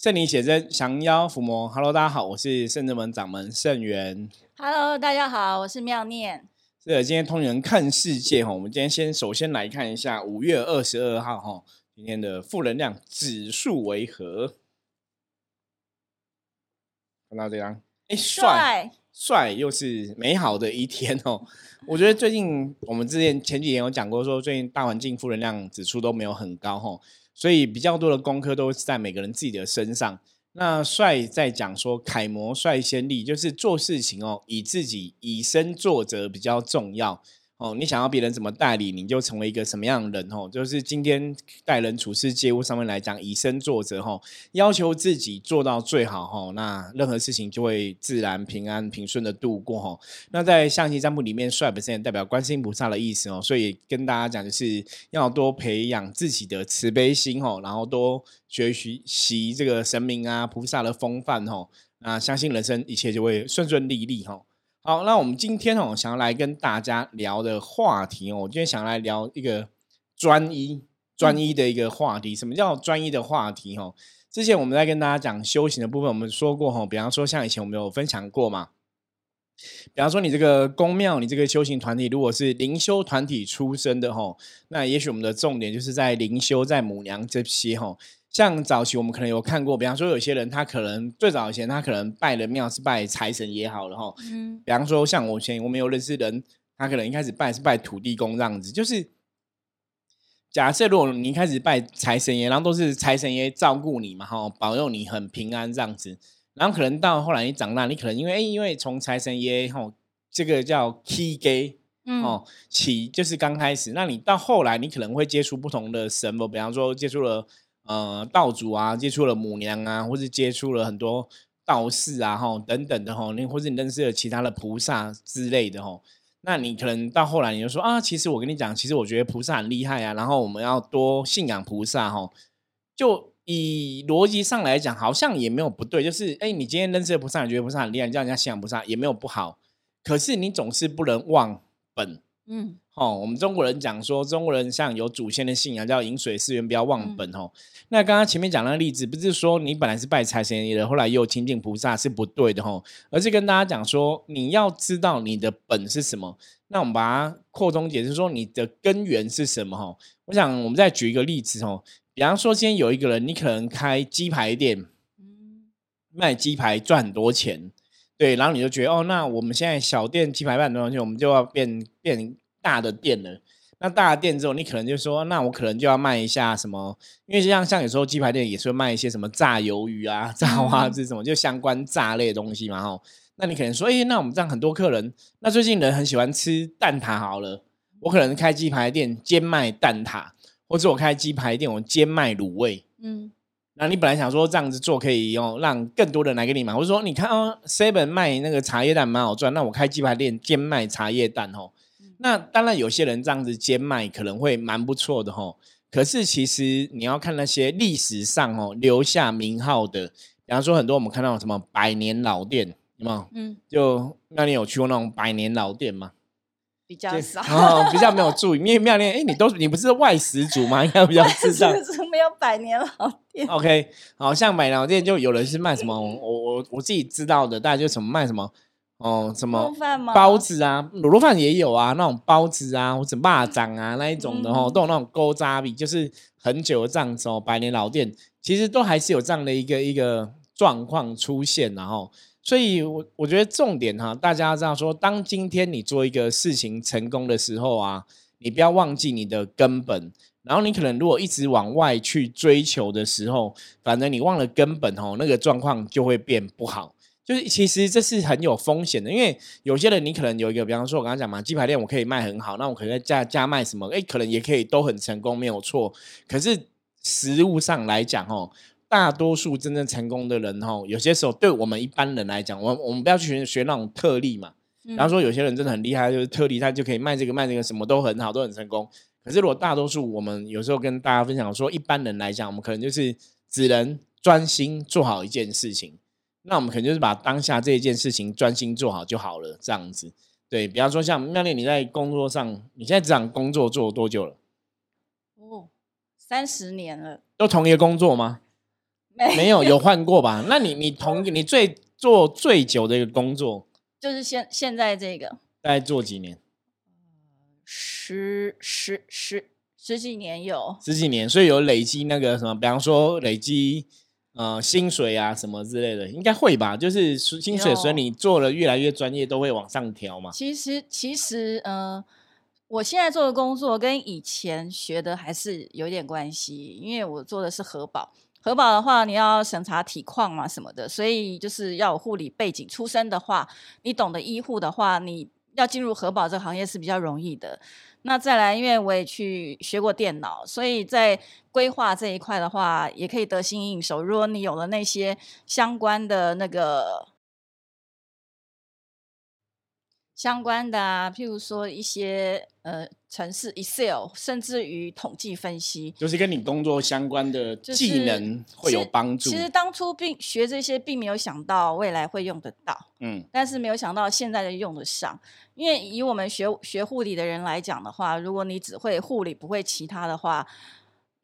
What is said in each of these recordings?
圣灵写真降妖伏魔，Hello，大家好，我是圣正门掌门圣元。Hello，大家好，我是妙念。是的，今天通灵人看世界哈，我们今天先首先来看一下五月二十二号哈，今天的负能量指数为何？看到这张，哎，帅帅又是美好的一天哦。我觉得最近我们之前前几年有讲过，说最近大环境负能量指数都没有很高哈，所以比较多的功课都是在每个人自己的身上。那帅在讲说楷模率先例，就是做事情哦，以自己以身作则比较重要哦。你想要别人怎么代理，你就成为一个什么样的人哦。就是今天待人处事、接物上面来讲，以身作则哈，要求自己做到最好哈，那任何事情就会自然平安平顺的度过哈。那在象棋占卜里面，帅本身也代表观世音菩萨的意思哦，所以跟大家讲就是要多培养自己的慈悲心哦，然后多学习习这个神明啊菩萨的风范哦，那相信人生一切就会顺顺利利哈。好，那我们今天哦想要来跟大家聊的话题哦，我今天想来聊一个专一专一的一个话题。什么叫专一的话题？哦，之前我们在跟大家讲修行的部分，我们说过哈，比方说像以前我们有分享过嘛。比方说，你这个宫庙，你这个修行团体，如果是灵修团体出身的吼，那也许我们的重点就是在灵修、在母娘这些吼。像早期我们可能有看过，比方说有些人他可能最早以前他可能拜的庙是拜财神也好了吼。嗯。比方说像我以前我们有认识人，他可能一开始拜是拜土地公这样子，就是假设如果你一开始拜财神爷，然后都是财神爷照顾你嘛哈，保佑你很平安这样子。然后可能到后来你长大，你可能因为因为从财神爷吼，这个叫 key gay 哦起，就是刚开始。那你到后来，你可能会接触不同的神佛，比方说接触了呃道主啊，接触了母娘啊，或是接触了很多道士啊，吼等等的吼，你或是你认识了其他的菩萨之类的吼。那你可能到后来你就说啊，其实我跟你讲，其实我觉得菩萨很厉害啊，然后我们要多信仰菩萨吼，就。以逻辑上来讲，好像也没有不对，就是哎，你今天认识的菩萨，你觉得菩萨很厉害，叫人家信仰菩萨也没有不好。可是你总是不能忘本，嗯，哦，我们中国人讲说，中国人像有祖先的信仰，叫饮水思源，不要忘本哦。那刚刚前面讲那个例子，不是说你本来是拜财神爷的，后来又亲近菩萨是不对的哦，而是跟大家讲说，你要知道你的本是什么。那我们把它扩充解释说，你的根源是什么？哦，我想我们再举一个例子哦。比方说，今天有一个人，你可能开鸡排店，卖鸡排赚很多钱，对，然后你就觉得哦，那我们现在小店鸡排卖很多钱，我们就要变变大的店了。那大的店之后，你可能就说，那我可能就要卖一下什么？因为像像有时候鸡排店也是会卖一些什么炸鱿鱼啊、炸花枝什么，就相关炸类的东西嘛。哈，那你可能说，哎，那我们这样很多客人，那最近人很喜欢吃蛋挞，好了，我可能开鸡排店兼卖蛋挞。或者我开鸡排店，我兼卖卤味，嗯，那你本来想说这样子做可以用让更多人来给你买，或者说你看哦，seven 卖那个茶叶蛋蛮好赚，那我开鸡排店兼卖茶叶蛋哦，那当然有些人这样子兼卖可能会蛮不错的吼，可是其实你要看那些历史上哦留下名号的，比方说很多我们看到什么百年老店，有没有？嗯，就那你有去过那种百年老店吗？比较少，哦，比较没有注意，因为妙念，哎，你都你不是外食族吗？应该比较知道。没有百年老店。OK，好像百年老店就有人是卖什么，我我我自己知道的，大概就什么卖什么，哦，什么包子啊，卤肉饭也有啊，那种包子啊，或者蚂蚱啊那一种的哦，都有那种勾扎比，就是很久的这样子哦，百年老店其实都还是有这样的一个一个状况出现，然后。所以，我我觉得重点哈，大家知道说，当今天你做一个事情成功的时候啊，你不要忘记你的根本。然后，你可能如果一直往外去追求的时候，反正你忘了根本哦，那个状况就会变不好。就是其实这是很有风险的，因为有些人你可能有一个，比方说我刚刚讲嘛，鸡排店我可以卖很好，那我可能加加卖什么，哎，可能也可以都很成功，没有错。可是实物上来讲哦。大多数真正成功的人，哦，有些时候对我们一般人来讲，我我们不要去学学那种特例嘛。然后说有些人真的很厉害，就是特例，他就可以卖这个卖这个，什么都很好，都很成功。可是如果大多数我们有时候跟大家分享说，一般人来讲，我们可能就是只能专心做好一件事情。那我们可能就是把当下这一件事情专心做好就好了，这样子。对比方说，像妙丽，你在工作上，你现在职场工作做多久了？哦，三十年了。都同一个工作吗？没有有 换过吧？那你你同你最做最久的一个工作，就是现现在这个，大概做几年？十十十十几年有十几年，所以有累积那个什么，比方说累积呃薪水啊什么之类的，应该会吧？就是薪水，所以你做了越来越专业，都会往上调嘛。其实其实呃，我现在做的工作跟以前学的还是有点关系，因为我做的是核保。核保的话，你要审查体况嘛什么的，所以就是要有护理背景出身的话，你懂得医护的话，你要进入核保这个行业是比较容易的。那再来，因为我也去学过电脑，所以在规划这一块的话，也可以得心应手。如果你有了那些相关的那个。相关的啊，譬如说一些呃，城市 Excel，甚至于统计分析，就是跟你工作相关的技能会有帮助。其实当初并学这些，并没有想到未来会用得到，嗯，但是没有想到现在就用得上。因为以我们学学护理的人来讲的话，如果你只会护理，不会其他的话，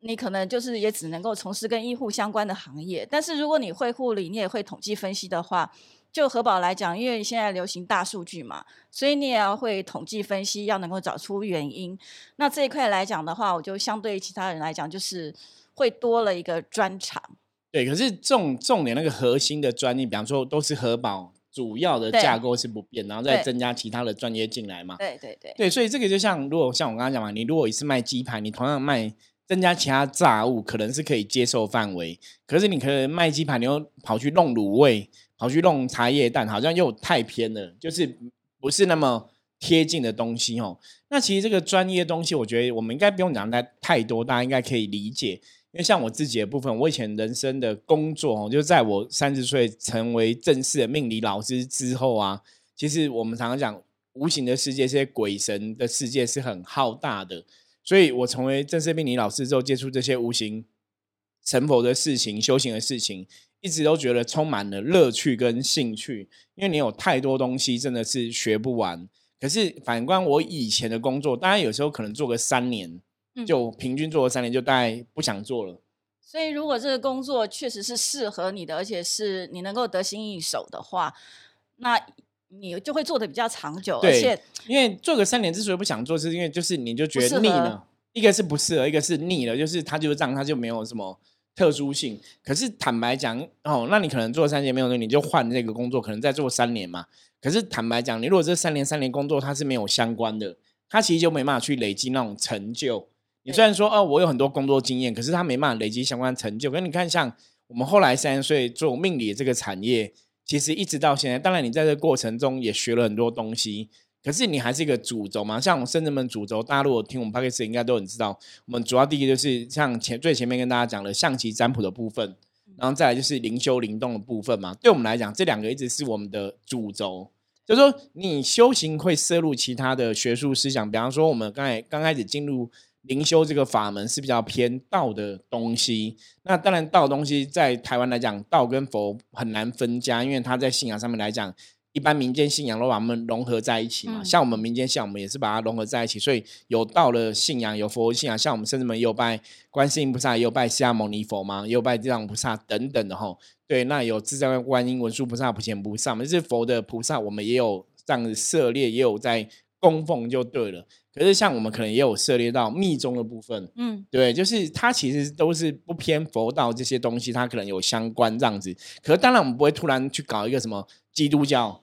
你可能就是也只能够从事跟医护相关的行业。但是如果你会护理，你也会统计分析的话，就核保来讲，因为现在流行大数据嘛，所以你也要会统计分析，要能够找出原因。那这一块来讲的话，我就相对于其他人来讲，就是会多了一个专长。对，可是重重点那个核心的专业，比方说都是核保，主要的架构是不变，然后再增加其他的专业进来嘛。对对对。对，所以这个就像如果像我刚刚讲嘛，你如果一次卖鸡排，你同样卖增加其他炸物，可能是可以接受范围。可是你可能卖鸡排，你又跑去弄卤味。跑去弄茶叶蛋，好像又太偏了，就是不是那么贴近的东西哦。那其实这个专业东西，我觉得我们应该不用讲太太多，大家应该可以理解。因为像我自己的部分，我以前人生的工作哦，就在我三十岁成为正式的命理老师之后啊，其实我们常常讲无形的世界，这些鬼神的世界是很浩大的。所以我成为正式命理老师之后，接触这些无形成佛的事情、修行的事情。一直都觉得充满了乐趣跟兴趣，因为你有太多东西真的是学不完。可是反观我以前的工作，大概有时候可能做个三年，就平均做个三年，就大概不想做了。所以如果这个工作确实是适合你的，而且是你能够得心应手的话，那你就会做的比较长久。而且因为做个三年之所以不想做，是因为就是你就觉得腻了，一个是不适合，一个是腻了，就是他就是这样，他就没有什么。特殊性，可是坦白讲，哦，那你可能做三年没有用，你就换这个工作，可能再做三年嘛。可是坦白讲，你如果这三年三年工作它是没有相关的，它其实就没办法去累积那种成就。你虽然说哦，我有很多工作经验，可是它没办法累积相关成就。可你看，像我们后来三十岁做命理这个产业，其实一直到现在，当然你在这个过程中也学了很多东西。可是你还是一个主轴嘛，像我们深圳门主轴，大家如果听我们 p a c k a g e 应该都很知道，我们主要第一个就是像前最前面跟大家讲的象棋占卜的部分，然后再来就是灵修灵动的部分嘛。对我们来讲，这两个一直是我们的主轴。就是说，你修行会摄入其他的学术思想，比方说我们刚才刚开始进入灵修这个法门是比较偏道的东西。那当然，道的东西在台湾来讲，道跟佛很难分家，因为它在信仰上面来讲。一般民间信仰都把它们融合在一起嘛，像我们民间信仰，我们也是把它融合在一起，所以有道的信仰，有佛信仰，像我们甚至们也有拜观世音菩萨，也有拜释迦牟尼佛嘛，也有拜地藏菩萨等等的吼。对，那有自在观音、文殊菩萨、普贤菩萨，这是佛的菩萨，我们也有这样子涉猎，也有在供奉就对了。可是像我们可能也有涉猎到密宗的部分，嗯，对，就是它其实都是不偏佛道这些东西，它可能有相关这样子。可是当然我们不会突然去搞一个什么基督教。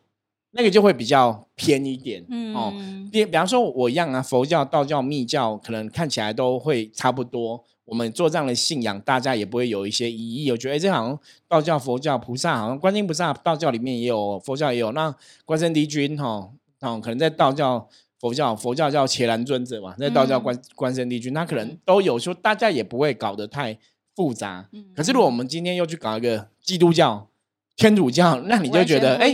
那个就会比较偏一点哦，比比方说我一样啊，佛教、道教、密教可能看起来都会差不多。我们做这样的信仰，大家也不会有一些疑义。我觉得，哎，这好像道教、佛教、菩萨，好像观音菩萨，道教里面也有，佛教也有。那观世帝君哈，哦，可能在道教、佛教，佛教叫伽蓝尊者嘛，在道教观观世帝君，他可能都有说，大家也不会搞得太复杂。可是如果我们今天又去搞一个基督教、天主教，那你就觉得哎。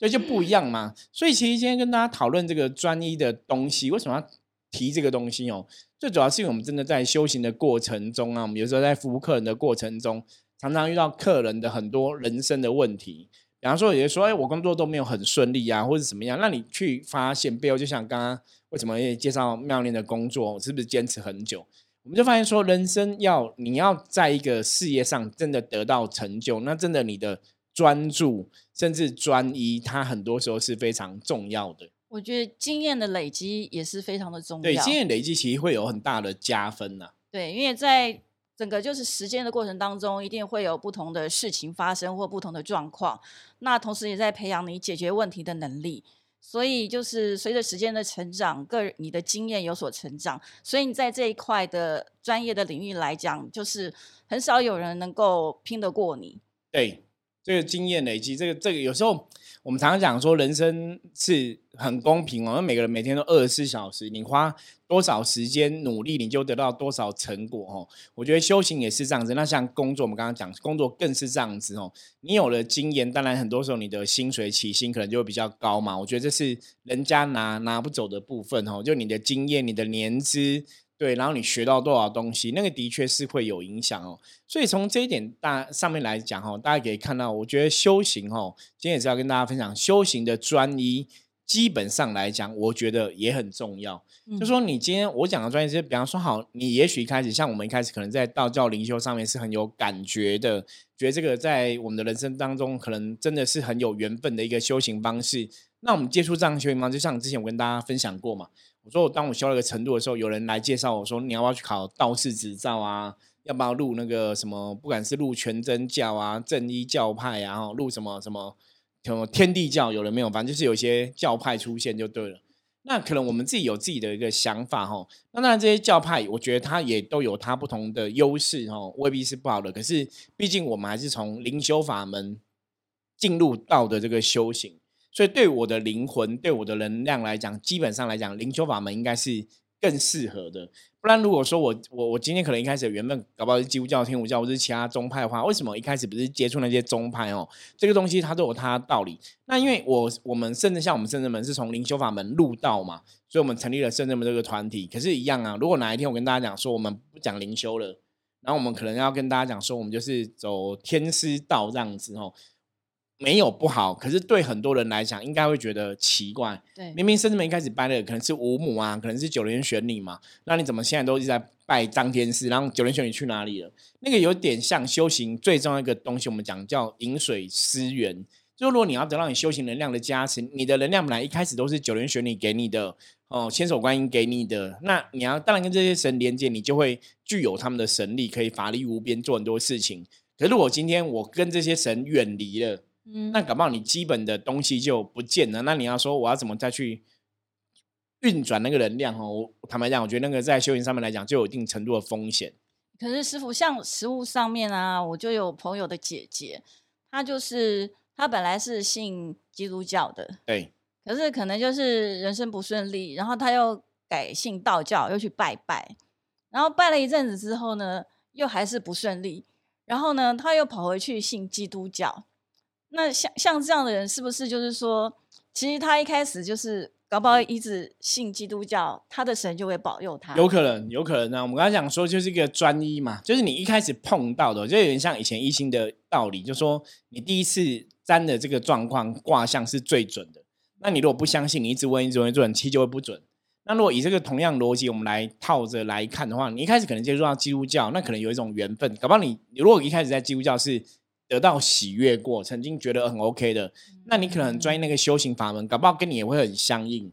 对，就不一样嘛。所以其实今天跟大家讨论这个专一的东西，为什么要提这个东西哦？最主要是因为我们真的在修行的过程中啊，我们有时候在服务客人的过程中，常常遇到客人的很多人生的问题。比方说，有些说，哎，我工作都没有很顺利啊，或者怎么样？那你去发现背后，就像刚刚为什么介绍妙念的工作，是不是坚持很久？我们就发现说，人生要你要在一个事业上真的得到成就，那真的你的专注甚至专一，它很多时候是非常重要的。我觉得经验的累积也是非常的重要。对，经验累积其实会有很大的加分呐。对，因为在整个就是时间的过程当中，一定会有不同的事情发生或不同的状况，那同时也在培养你解决问题的能力。所以就是随着时间的成长，个人你的经验有所成长，所以你在这一块的专业的领域来讲，就是很少有人能够拼得过你。对，这个经验累积，这个这个有时候。我们常常讲说，人生是很公平哦，因为每个人每天都二十四小时，你花多少时间努力，你就得到多少成果哦。我觉得修行也是这样子，那像工作，我们刚刚讲工作更是这样子哦。你有了经验，当然很多时候你的薪水起薪可能就会比较高嘛。我觉得这是人家拿拿不走的部分哦，就你的经验、你的年资。对，然后你学到多少东西，那个的确是会有影响哦。所以从这一点大上面来讲哈，大家可以看到，我觉得修行哦，今天也是要跟大家分享修行的专一。基本上来讲，我觉得也很重要。就说你今天我讲的专业是，比方说好，你也许一开始像我们一开始可能在道教灵修上面是很有感觉的，觉得这个在我们的人生当中可能真的是很有缘分的一个修行方式。那我们接触这样修行方式，像之前我跟大家分享过嘛。我说我当我修了个程度的时候，有人来介绍我说你要不要去考道士执照啊？要不要入那个什么？不管是入全真教啊、正一教派啊，然后入什么什么什么天地教，有人没有？反正就是有些教派出现就对了。那可能我们自己有自己的一个想法哈。那当然这些教派，我觉得它也都有它不同的优势哈，未必是不好的。可是毕竟我们还是从灵修法门进入到的这个修行。所以，对我的灵魂、对我的能量来讲，基本上来讲，灵修法门应该是更适合的。不然，如果说我我我今天可能一开始原本搞不好是基督教、天主教或是其他宗派的话，为什么一开始不是接触那些宗派哦？这个东西它都有它的道理。那因为我我们甚至像我们圣人门是从灵修法门入道嘛，所以我们成立了圣人门这个团体。可是，一样啊，如果哪一天我跟大家讲说我们不讲灵修了，然后我们可能要跟大家讲说我们就是走天师道这样子哦。没有不好，可是对很多人来讲，应该会觉得奇怪。对，明明甚至们一开始拜的可能是五母啊，可能是九莲玄女嘛，那你怎么现在都一直在拜张天师？然后九莲玄女去哪里了？那个有点像修行最重要一个东西，我们讲叫饮水思源。就如果你要得到你修行能量的加持，你的能量本来一开始都是九莲玄女给你的哦，千手观音给你的，那你要当然跟这些神连接，你就会具有他们的神力，可以法力无边，做很多事情。可是如果今天我跟这些神远离了，那搞不好你基本的东西就不见了。那你要说我要怎么再去运转那个能量？哦，坦白讲，我觉得那个在修行上面来讲就有一定程度的风险。可是师傅，像食物上面啊，我就有朋友的姐姐，她就是她本来是信基督教的，对。可是可能就是人生不顺利，然后她又改信道教，又去拜拜，然后拜了一阵子之后呢，又还是不顺利，然后呢，她又跑回去信基督教。那像像这样的人，是不是就是说，其实他一开始就是搞不好一直信基督教，他的神就会保佑他？有可能，有可能啊。我们刚才讲说，就是一个专一嘛，就是你一开始碰到的，就有点像以前一心的道理，就说你第一次占的这个状况卦象是最准的。那你如果不相信，你一直问，一直问，准，期就会不准。那如果以这个同样逻辑，我们来套着来看的话，你一开始可能接触到基督教，那可能有一种缘分，搞不好你如果一开始在基督教是。得到喜悦过，曾经觉得很 OK 的，那你可能很专业那个修行法门，搞不好跟你也会很相应。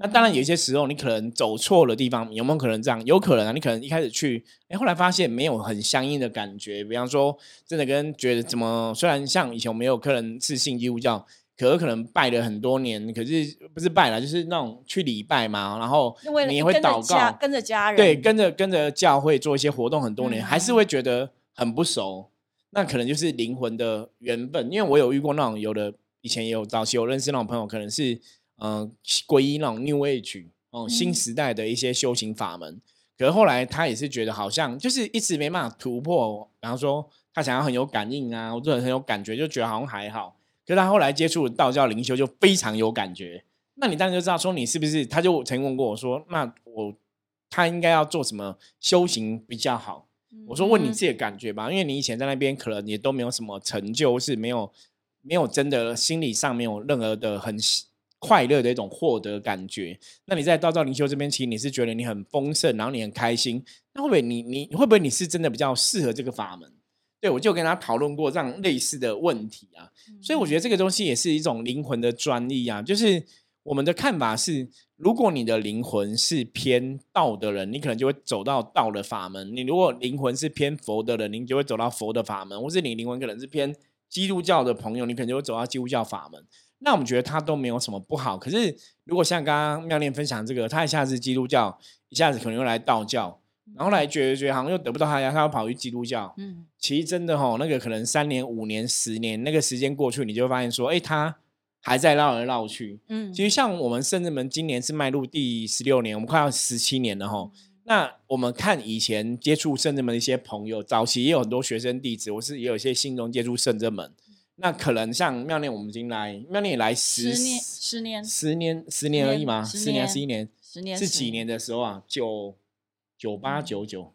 那当然有一些时候你可能走错了地方，有没有可能这样？有可能啊，你可能一开始去，哎，后来发现没有很相应的感觉。比方说，真的跟觉得怎么，虽然像以前我们有客人是信基督教，可是可能拜了很多年，可是不是拜了，就是那种去礼拜嘛，然后你也会祷告，跟着家人，对，跟着跟着教会做一些活动很多年，还是会觉得很不熟。那可能就是灵魂的原本，因为我有遇过那种有的，以前也有早期有认识那种朋友，可能是嗯皈依那种 New Age 哦新时代的一些修行法门，可是后来他也是觉得好像就是一直没办法突破，比方说他想要很有感应啊，或者很有感觉，就觉得好像还好，可是他后来接触道教灵修就非常有感觉，那你当然就知道说你是不是？他就曾经问过我说，那我他应该要做什么修行比较好？我说问你自己的感觉吧，因为你以前在那边可能也都没有什么成就，是没有没有真的心理上没有任何的很快乐的一种获得感觉。那你在道教灵修这边，其实你是觉得你很丰盛，然后你很开心。那会不会你你会不会你是真的比较适合这个法门？对我就跟他讨论过这样类似的问题啊。所以我觉得这个东西也是一种灵魂的专利啊。就是我们的看法是，如果你的灵魂是偏道的人，你可能就会走到道的法门；你如果灵魂是偏佛的人，你就会走到佛的法门；或是你灵魂可能是偏基督教的朋友，你可能就会走到基督教法门。那我们觉得他都没有什么不好。可是如果像刚刚妙念分享这个，他一下子基督教，一下子可能又来道教，然后来觉得觉得好像又得不到他要，他要跑去基督教。嗯，其实真的哈，那个可能三年、五年、十年，那个时间过去，你就会发现说，哎，他还在绕来绕去。嗯，其实像我们圣至门今年是迈入第十六年，我们快要十七年了哈。那我们看以前接触圣至门的一些朋友，早期也有很多学生弟子，我是也有一些信中接触圣至门。那可能像妙念，我们已经来妙念也来十年、十年、十年、十年而已嘛，十年、十一年、十年是几年的时候啊？九九八九九，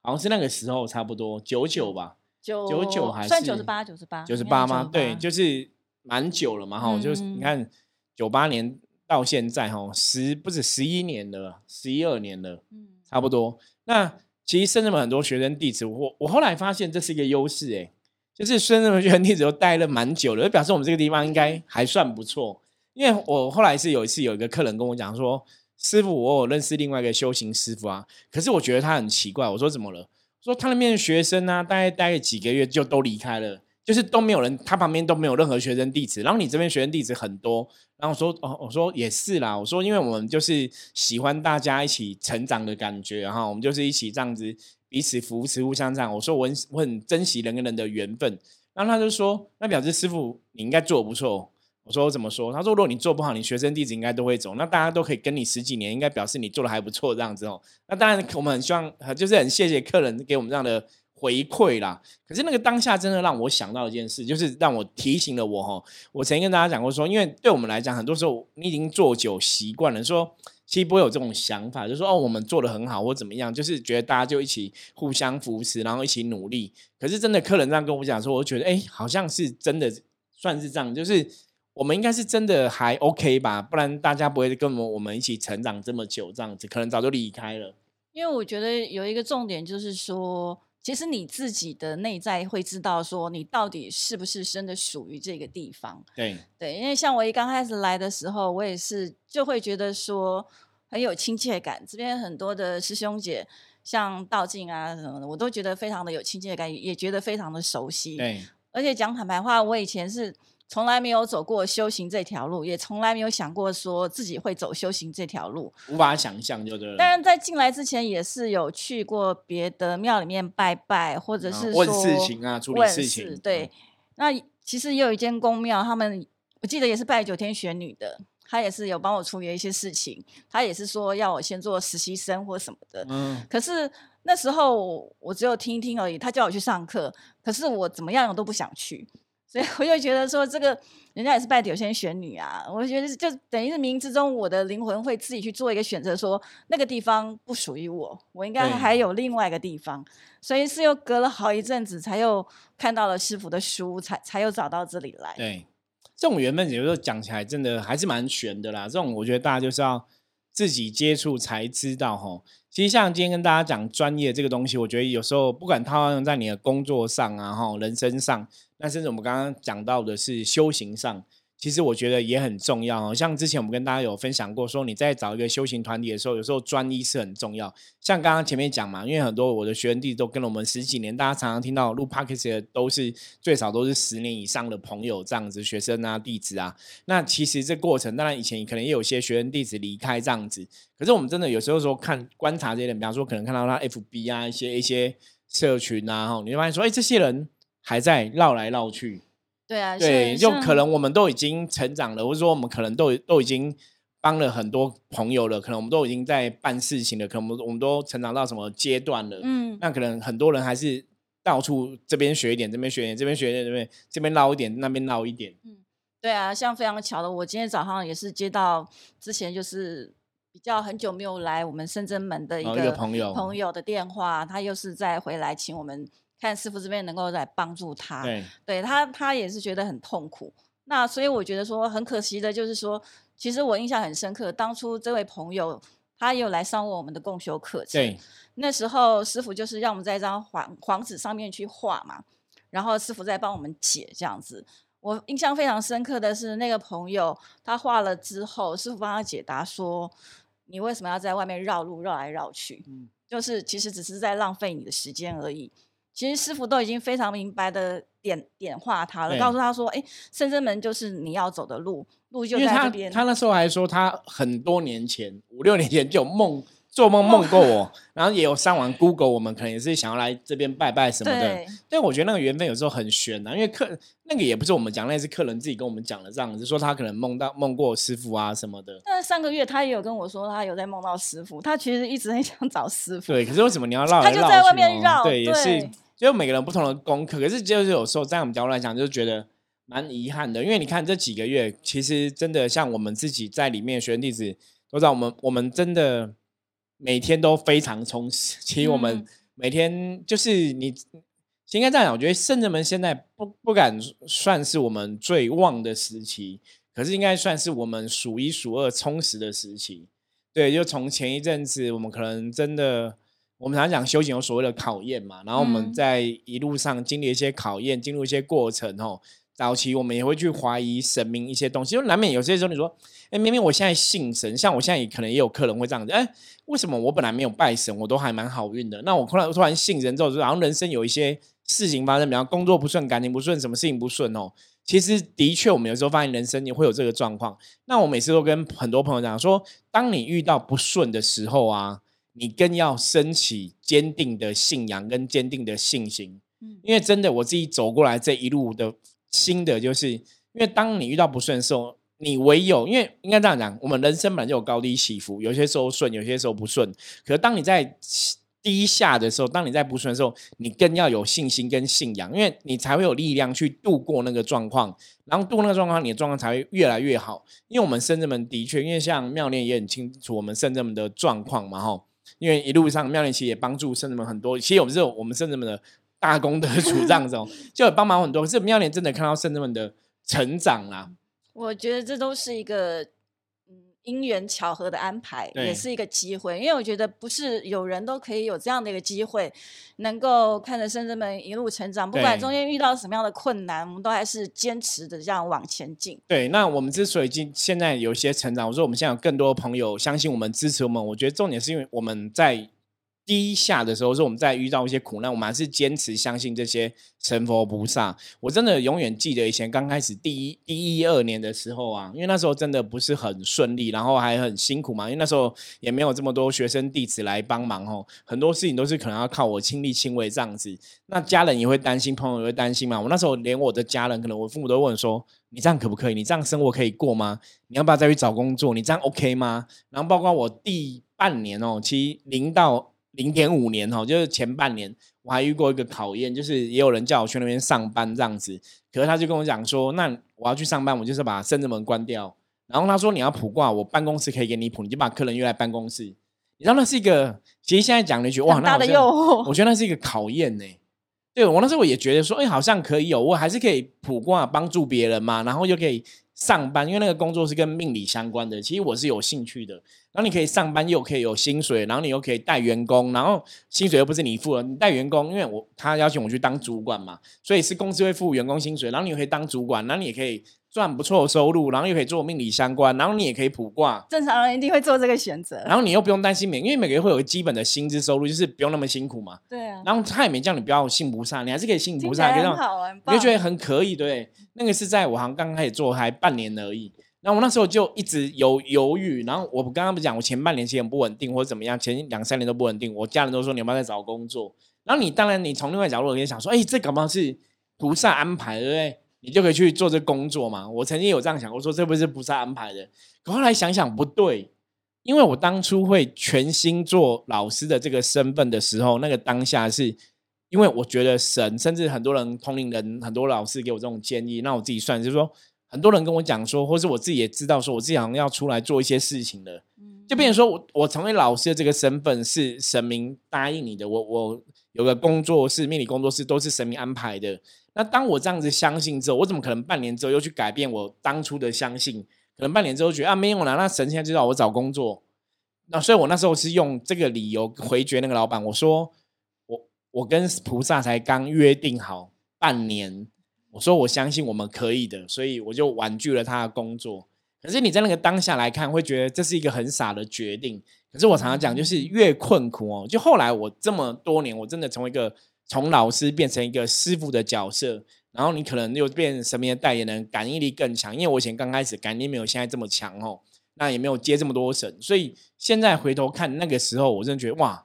好像是那个时候差不多九九吧，九九九还是算九十八？九十八？九十八吗？对，就是蛮久了嘛，哈，就是你看九八年到现在哈，十不止十一年了，十一二年了，嗯，差不多。那其实深圳很多学生弟子，我我后来发现这是一个优势，哎。就是孙子们学生弟子都待了蛮久了，就表示我们这个地方应该还算不错。因为我后来是有一次有一个客人跟我讲说：“师傅，我有认识另外一个修行师傅啊，可是我觉得他很奇怪。”我说：“怎么了？”说他那边的学生呢，大概待了几个月就都离开了，就是都没有人，他旁边都没有任何学生弟子。然后你这边学生弟子很多，然后我说：“哦，我说也是啦。”我说：“因为我们就是喜欢大家一起成长的感觉，然后我们就是一起这样子。”彼此扶持，互相这样。我说我很我很珍惜人跟人的缘分。然后他就说：“那表示师傅你应该做的不错。”我说我：“怎么说？”他说：“如果你做不好，你学生弟子应该都会走。那大家都可以跟你十几年，应该表示你做的还不错这样子哦。那当然，我们很希望，就是很谢谢客人给我们这样的回馈啦。可是那个当下真的让我想到一件事，就是让我提醒了我哈。我曾经跟大家讲过说，因为对我们来讲，很多时候你已经做久习惯了，说。其实不会有这种想法，就是说哦，我们做的很好或怎么样，就是觉得大家就一起互相扶持，然后一起努力。可是真的客人这样跟我讲说，我觉得哎，好像是真的算是这样，就是我们应该是真的还 OK 吧，不然大家不会跟我们我们一起成长这么久，这样子可能早就离开了。因为我觉得有一个重点就是说。其实你自己的内在会知道，说你到底是不是真的属于这个地方。对对，因为像我一刚开始来的时候，我也是就会觉得说很有亲切感。这边很多的师兄姐，像道静啊什么的，我都觉得非常的有亲切感，也觉得非常的熟悉。对，而且讲坦白话，我以前是。从来没有走过修行这条路，也从来没有想过说自己会走修行这条路，无法想象，就对。当然，在进来之前也是有去过别的庙里面拜拜，或者是问事情啊，处理事情。对，那其实也有一间公庙，他们我记得也是拜九天玄女的，他也是有帮我处理一些事情，他也是说要我先做实习生或什么的。嗯。可是那时候我只有听一听而已，他叫我去上课，可是我怎么样我都不想去。所以我就觉得说，这个人家也是拜九仙玄女啊，我觉得就等于是冥冥之中，我的灵魂会自己去做一个选择，说那个地方不属于我，我应该还有另外一个地方。所以是又隔了好一阵子，才又看到了师傅的书，才才又找到这里来。对，这种缘分有时候讲起来真的还是蛮悬的啦。这种我觉得大家就是要自己接触才知道哈。其实像今天跟大家讲专业这个东西，我觉得有时候不管套用在你的工作上啊，哈，人生上。那甚至我们刚刚讲到的是修行上，其实我觉得也很重要哦。像之前我们跟大家有分享过，说你在找一个修行团体的时候，有时候专一是很重要。像刚刚前面讲嘛，因为很多我的学生弟子都跟了我们十几年，大家常常听到录 p o d c a 的都是最少都是十年以上的朋友这样子，学生啊弟子啊。那其实这过程，当然以前可能也有些学生弟子离开这样子，可是我们真的有时候说看观察这些人，比方说可能看到他 FB 啊一些一些社群啊，哈，你会发现说，哎，这些人。还在绕来绕去，对啊，对，就可能我们都已经成长了，或者说我们可能都都已经帮了很多朋友了，可能我们都已经在办事情了，可能我们我们都成长到什么阶段了，嗯，那可能很多人还是到处这边学一点，这边学一点，这边学一点，这边这边捞一点，那边捞一点，嗯，对啊，像非常巧的，我今天早上也是接到之前就是比较很久没有来我们深圳门的一个朋友朋友的电话，他又是在回来请我们。看师傅这边能够来帮助他，对，对他他也是觉得很痛苦。那所以我觉得说很可惜的，就是说其实我印象很深刻，当初这位朋友他有来上过我们的共修课程。对，那时候师傅就是让我们在一张黄黄纸上面去画嘛，然后师傅在帮我们解这样子。我印象非常深刻的是，那个朋友他画了之后，师傅帮他解答说：“你为什么要在外面绕路绕来绕去？就是其实只是在浪费你的时间而已。”其实师傅都已经非常明白的点点化他了，告诉他说：“哎，深圳门就是你要走的路，路就在这边。”他那时候还说，他很多年前五六年前就有梦。做梦梦过我，然后也有上完 Google，我们可能也是想要来这边拜拜什么的。但我觉得那个缘分有时候很悬呐，因为客那个也不是我们讲，那是客人自己跟我们讲的这样子，说他可能梦到梦过师傅啊什么的。但是上个月他也有跟我说，他有在梦到师傅，他其实一直很想找师傅。对，可是为什么你要绕？他就在外面绕。对，也是，就每个人不同的功课。可是就是有时候在我们角度来讲，就觉得蛮遗憾的，因为你看这几个月，其实真的像我们自己在里面学弟子都知道，我们我们真的。每天都非常充实。其实我们每天就是你应该这样讲，我觉得圣人们现在不不敢算是我们最旺的时期，可是应该算是我们数一数二充实的时期。对，就从前一阵子，我们可能真的，我们常常讲修行有所谓的考验嘛，然后我们在一路上经历一些考验，进入一些过程哦。早期我们也会去怀疑神明一些东西，就难免有些时候你说，哎，明明我现在信神，像我现在也可能也有客人会这样子，哎，为什么我本来没有拜神，我都还蛮好运的？那我突然突然信神之后，然后人生有一些事情发生，比方工作不顺、感情不顺、什么事情不顺哦，其实的确我们有时候发现人生也会有这个状况。那我每次都跟很多朋友讲说，当你遇到不顺的时候啊，你更要升起坚定的信仰跟坚定的信心，因为真的我自己走过来这一路的。新的就是，因为当你遇到不顺的时候，你唯有因为应该这样讲，我们人生本来就有高低起伏，有些时候顺，有些时候不顺。可是当你在低下的时候，当你在不顺的时候，你更要有信心跟信仰，因为你才会有力量去度过那个状况，然后度过那个状况，你的状况才会越来越好。因为我们圣人们的确，因为像妙念也很清楚我们圣人们的状况嘛，哈。因为一路上妙莲其实也帮助圣人们很多，其实我们是我们圣人们的。大功德主这样子，就有帮忙很多。可是妙莲真的看到圣人们的成长啦。我觉得这都是一个嗯因缘巧合的安排，也是一个机会。因为我觉得不是有人都可以有这样的一个机会，能够看着圣人们一路成长，不管中间遇到什么样的困难，我们都还是坚持的这样往前进。对，那我们之所以今现在有些成长，我说我们现在有更多朋友相信我们、支持我们，我觉得重点是因为我们在。低下的时候，是我们在遇到一些苦难，我们还是坚持相信这些神佛菩萨。我真的永远记得以前刚开始第一第一二年的时候啊，因为那时候真的不是很顺利，然后还很辛苦嘛，因为那时候也没有这么多学生弟子来帮忙哦，很多事情都是可能要靠我亲力亲为这样子。那家人也会担心，朋友也会担心嘛。我那时候连我的家人，可能我父母都问说：“你这样可不可以？你这样生活可以过吗？你要不要再去找工作？你这样 OK 吗？”然后包括我第半年哦，其实零到。零点五年哈，就是前半年我还遇过一个考验，就是也有人叫我去那边上班这样子，可是他就跟我讲说，那我要去上班，我就是把深圳门关掉。然后他说你要普卦，我办公室可以给你普，你就把客人约来办公室。你知道那是一个，其实现在讲了一句哇，大的诱惑，我觉得那是一个考验呢。对我那时候我也觉得说，哎，好像可以有，我还是可以普卦帮助别人嘛，然后又可以上班，因为那个工作是跟命理相关的，其实我是有兴趣的。然后你可以上班，又可以有薪水，然后你又可以带员工，然后薪水又不是你付的，你带员工，因为我他邀请我去当主管嘛，所以是公司会付员工薪水，然后你可以当主管，然后你也可以赚不错的收入，然后又可以做命理相关，然后你也可以卜卦。正常人一定会做这个选择。然后你又不用担心每，因为每个月会有个基本的薪资收入，就是不用那么辛苦嘛。对啊。然后他也没叫你不要信菩萨，你还是可以信菩萨，很好啊，你就觉得很可以，对。那个是在我好像刚开始做还半年而已。然后我那时候就一直犹犹豫，然后我刚刚不讲，我前半年其实很不稳定或者怎么样，前两三年都不稳定。我家人都说你有没有在找工作？然后你当然你从另外角度也想说，哎，这搞不好是菩萨安排，对不对？你就可以去做这工作嘛。我曾经有这样想，我说这不是菩萨安排的。可后来想想不对，因为我当初会全心做老师的这个身份的时候，那个当下是因为我觉得神，甚至很多人同龄人很多老师给我这种建议，那我自己算就是说。很多人跟我讲说，或是我自己也知道，说我自己好像要出来做一些事情的，就变成说我我成为老师的这个身份是神明答应你的，我我有个工作室、命理工作室都是神明安排的。那当我这样子相信之后，我怎么可能半年之后又去改变我当初的相信？可能半年之后觉得啊没有了，那神现在知道我找工作，那所以我那时候是用这个理由回绝那个老板，我说我我跟菩萨才刚约定好半年，我说我相信我们可以的，所以我就婉拒了他的工作。可是你在那个当下来看，会觉得这是一个很傻的决定。可是我常常讲，就是越困苦哦，就后来我这么多年，我真的成为一个从老师变成一个师傅的角色，然后你可能又变神明的代言人，感应力更强。因为我以前刚开始感应力没有现在这么强哦，那也没有接这么多神，所以现在回头看那个时候，我真的觉得哇，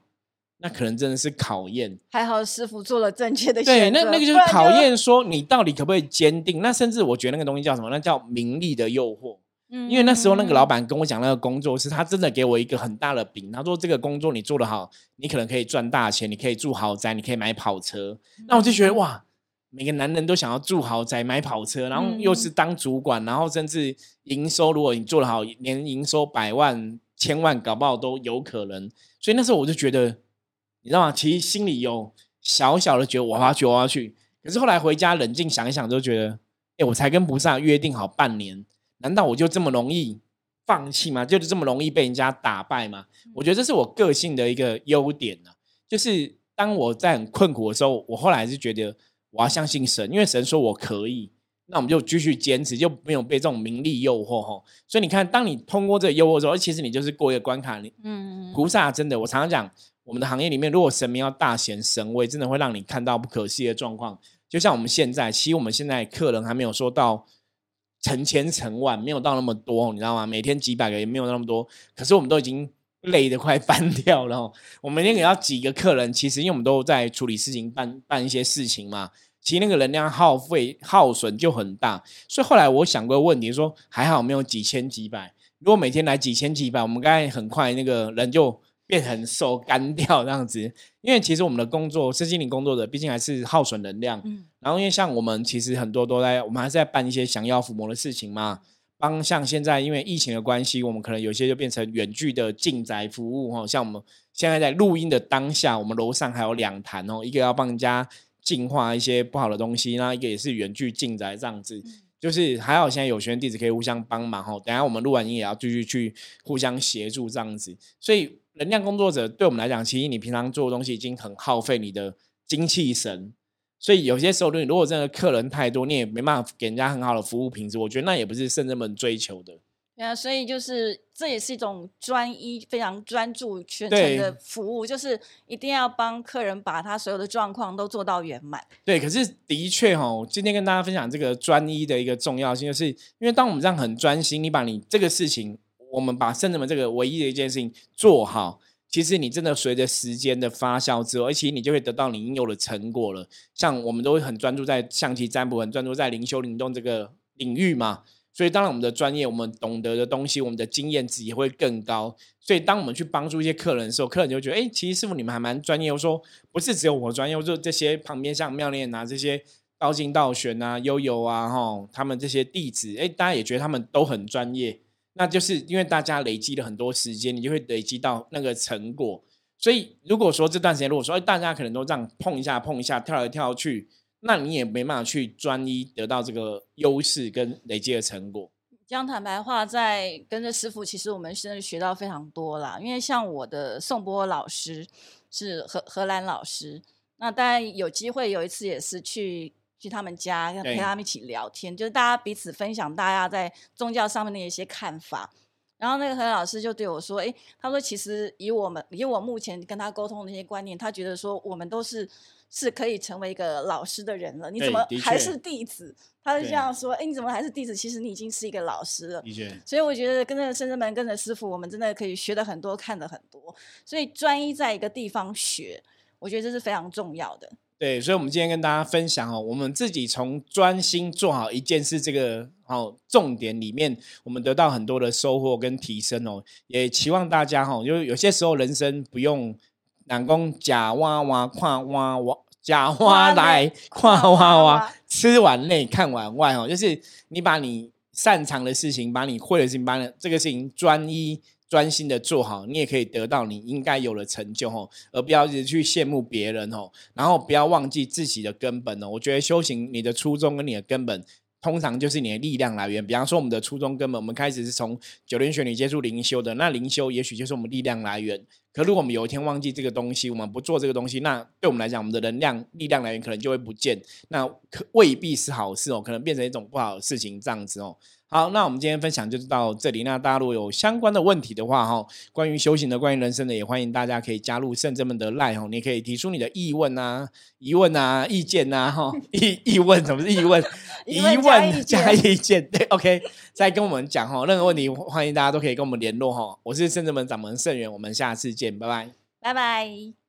那可能真的是考验。还好师傅做了正确的选择。对，那那个就是考验，说你到底可不可以坚定？那甚至我觉得那个东西叫什么？那叫名利的诱惑。因为那时候那个老板跟我讲那个工作是他真的给我一个很大的饼，他说这个工作你做得好，你可能可以赚大钱，你可以住豪宅，你可以买跑车。那我就觉得哇，每个男人都想要住豪宅、买跑车，然后又是当主管，然后甚至营收，如果你做得好，年营收百万、千万搞不好都有可能。所以那时候我就觉得，你知道吗？其实心里有小小的觉得我要去，我要去。可是后来回家冷静想一想，就觉得，哎，我才跟菩萨约定好半年。难道我就这么容易放弃吗？就是这么容易被人家打败吗？我觉得这是我个性的一个优点呢。就是当我在很困苦的时候，我后来是觉得我要相信神，因为神说我可以，那我们就继续坚持，就没有被这种名利诱惑哈。所以你看，当你通过这个诱惑之后，其实你就是过一个关卡。你嗯，菩萨真的，我常常讲，我们的行业里面，如果神明要大显神威，真的会让你看到不可思议的状况。就像我们现在，其实我们现在客人还没有说到。成千成万没有到那么多，你知道吗？每天几百个也没有那么多，可是我们都已经累得快 翻掉了。我每天给到几个客人，其实因为我们都在处理事情、办办一些事情嘛，其实那个能量耗费耗损就很大。所以后来我想过问题，说还好没有几千几百，如果每天来几千几百，我们刚才很快那个人就。变很瘦干掉这样子，因为其实我们的工作是心灵工作者，毕竟还是耗损能量。嗯，然后因为像我们其实很多都在，我们还是在办一些想要抚摸的事情嘛。帮像现在因为疫情的关系，我们可能有些就变成远距的进宅服务哈。像我们现在在录音的当下，我们楼上还有两坛哦，一个要帮人家净化一些不好的东西，那一个也是远距进宅这样子。就是还好现在有学员弟子可以互相帮忙哈。等下我们录完音也要继续去互相协助这样子，所以。能量工作者对我们来讲，其实你平常做的东西已经很耗费你的精气神，所以有些时候，如果真的客人太多，你也没办法给人家很好的服务品质。我觉得那也不是圣人们追求的。对啊，所以就是这也是一种专一、非常专注、全程的服务，就是一定要帮客人把他所有的状况都做到圆满。对，可是的确哈，今天跟大家分享这个专一的一个重要性，就是因为当我们这样很专心，你把你这个事情。我们把圣人们这个唯一的一件事情做好，其实你真的随着时间的发酵之后，而且你就会得到你应有的成果了。像我们都会很专注在象棋占卜，很专注在灵修灵动这个领域嘛，所以当然我们的专业，我们懂得的东西，我们的经验值也会更高。所以当我们去帮助一些客人的时候，客人就觉得，哎，其实师傅你们还蛮专业。我说不是只有我专业，我说这些旁边像妙念啊这些道经道玄啊悠悠啊哈，他们这些弟子，哎，大家也觉得他们都很专业。那就是因为大家累积了很多时间，你就会累积到那个成果。所以如果说这段时间，如果说大家可能都这样碰一下碰一下，跳来跳去，那你也没办法去专一得到这个优势跟累积的成果。讲坦白话，在跟着师傅，其实我们真的学到非常多啦。因为像我的宋波老师是荷荷兰老师，那当然有机会有一次也是去。去他们家，陪他们一起聊天，就是大家彼此分享大家在宗教上面的一些看法。然后那个何老师就对我说：“哎，他说其实以我们以我目前跟他沟通的那些观念，他觉得说我们都是是可以成为一个老师的人了。你怎么还是弟子？他就这样说：哎，你怎么还是弟子？其实你已经是一个老师了。所以我觉得跟着圣人们，跟着师傅，我们真的可以学的很多，看的很多。所以专一在一个地方学，我觉得这是非常重要的。”对，所以，我们今天跟大家分享哦，我们自己从专心做好一件事这个哦重点里面，我们得到很多的收获跟提升哦。也期望大家哈，就有些时候人生不用南宫假哇哇跨哇哇假哇来跨哇哇，吃完内看完外哦，就是你把你擅长的事情，把你会的事情，把这个事情专一。专心的做好，你也可以得到你应该有的成就哦，而不要一直去羡慕别人哦，然后不要忘记自己的根本哦。我觉得修行你的初衷跟你的根本。通常就是你的力量来源。比方说，我们的初衷根本，我们开始是从九天玄女接触灵修的，那灵修也许就是我们力量来源。可如果我们有一天忘记这个东西，我们不做这个东西，那对我们来讲，我们的能量、力量来源可能就会不见，那可未必是好事哦，可能变成一种不好的事情这样子哦。好，那我们今天分享就是到这里。那大家如果有相关的问题的话，哈，关于修行的、关于人生的，也欢迎大家可以加入圣真们的 line 哈，你可以提出你的疑问啊、疑问啊、意见呐，哈，疑疑问什么是疑问？疑问加意见，对，OK，再跟我们讲哈，任何问题欢迎大家都可以跟我们联络哈。我是圣真门掌门圣元，我们下次见，拜拜，拜拜。